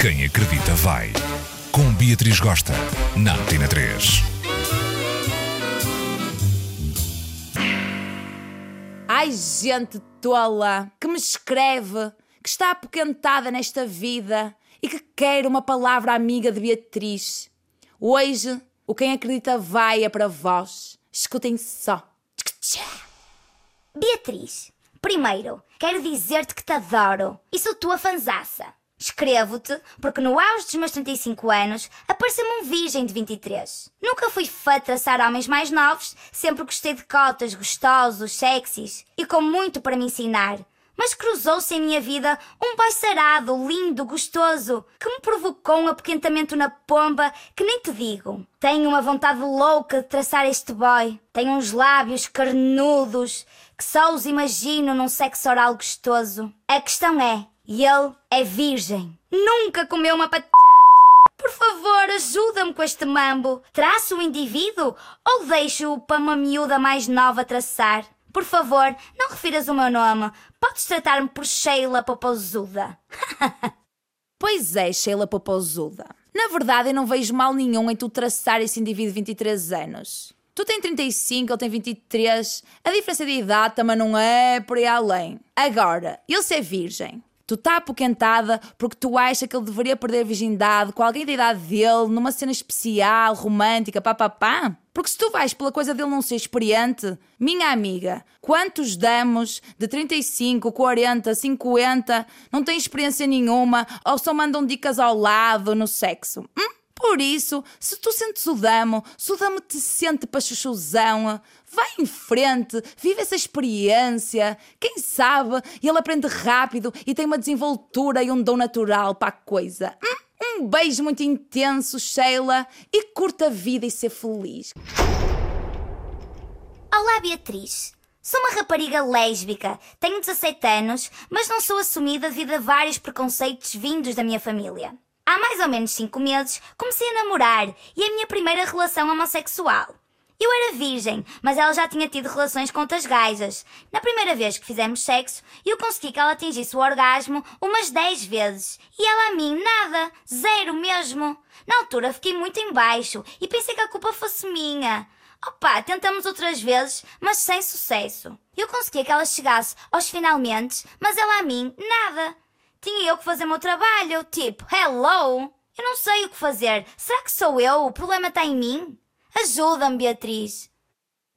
Quem acredita vai. Com Beatriz Gosta, na Antena 3. Ai, gente tola que me escreve, que está apoquentada nesta vida e que quer uma palavra amiga de Beatriz. Hoje, o Quem Acredita Vai é para vós. Escutem só. Beatriz, primeiro, quero dizer-te que te adoro e sou tua fanzaça. Escrevo-te porque no auge dos meus 35 anos apareceu-me um virgem de 23. Nunca fui fã de traçar homens mais novos, sempre gostei de cotas gostosos, sexys e com muito para me ensinar. Mas cruzou-se em minha vida um boy sarado, lindo, gostoso, que me provocou um apoquentamento na pomba que nem te digo. Tenho uma vontade louca de traçar este boy. Tem uns lábios carnudos que só os imagino num sexo oral gostoso. A questão é, ele é virgem. Nunca comeu uma patata. Por favor, ajuda-me com este mambo. Traço o indivíduo ou deixo-o para uma miúda mais nova traçar? Por favor, não refiras o meu nome. Podes tratar-me por Sheila Popozuda. Pois é, Sheila Popozuda. Na verdade, eu não vejo mal nenhum em tu traçar esse indivíduo de 23 anos. Tu tens 35, ele tem 23. A diferença de idade também não é por aí além. Agora, ele ser virgem. Tu tá apoquentada porque tu acha que ele deveria perder a virgindade com alguém da idade dele, numa cena especial, romântica, papapá? Porque se tu vais pela coisa dele não ser experiente, minha amiga, quantos damos de 35, 40, 50 não têm experiência nenhuma ou só mandam dicas ao lado no sexo? Hum? Por isso, se tu sentes o damo, se o damo te sente pachuchuzão, vai em frente, vive essa experiência. Quem sabe ele aprende rápido e tem uma desenvoltura e um dom natural para a coisa. Hum? Um beijo muito intenso, Sheila, e curta a vida e ser feliz. Olá, Beatriz. Sou uma rapariga lésbica, tenho 17 anos, mas não sou assumida devido a vários preconceitos vindos da minha família. Há mais ou menos 5 meses comecei a namorar e a minha primeira relação homossexual. Eu era virgem, mas ela já tinha tido relações com outras gajas. Na primeira vez que fizemos sexo, eu consegui que ela atingisse o orgasmo umas 10 vezes. E ela a mim, nada. Zero mesmo. Na altura fiquei muito em baixo e pensei que a culpa fosse minha. Opa, tentamos outras vezes, mas sem sucesso. Eu consegui que ela chegasse aos finalmente, mas ela a mim, nada. Tinha eu que fazer o meu trabalho, tipo, hello! Eu não sei o que fazer. Será que sou eu? O problema está em mim? Ajuda-me, Beatriz.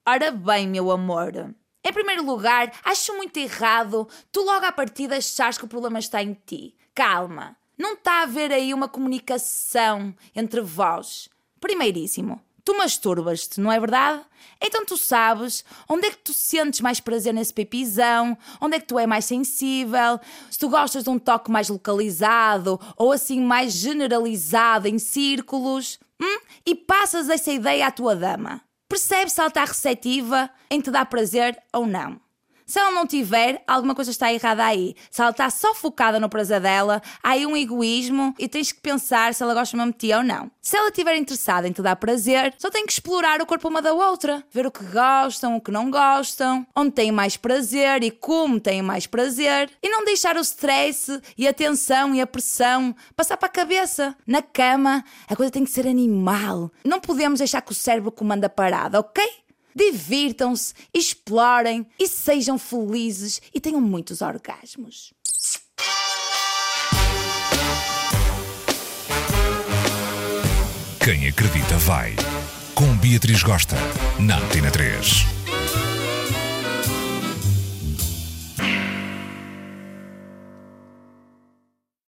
Ora bem, meu amor. Em primeiro lugar, acho muito errado tu logo à partida achares que o problema está em ti. Calma. Não está a haver aí uma comunicação entre vós. Primeiríssimo, tu masturbas-te, não é verdade? Então tu sabes onde é que tu sentes mais prazer nesse pepizão, onde é que tu é mais sensível, se tu gostas de um toque mais localizado ou assim mais generalizado em círculos, hum? e passas essa ideia à tua dama. Percebe se ela está receptiva em te dar prazer ou não. Se ela não tiver, alguma coisa está errada aí. Se ela está só focada no prazer dela, há aí um egoísmo e tens que pensar se ela gosta mesmo de ti ou não. Se ela estiver interessada em te dar prazer, só tem que explorar o corpo uma da outra, ver o que gostam, o que não gostam, onde têm mais prazer e como têm mais prazer, e não deixar o stress e a tensão e a pressão passar para a cabeça. Na cama, a coisa tem que ser animal. Não podemos deixar que o cérebro comanda a parada, ok? Divirtam-se, explorem e sejam felizes e tenham muitos orgasmos. Quem acredita vai. Com Beatriz Gosta, na Antena 3.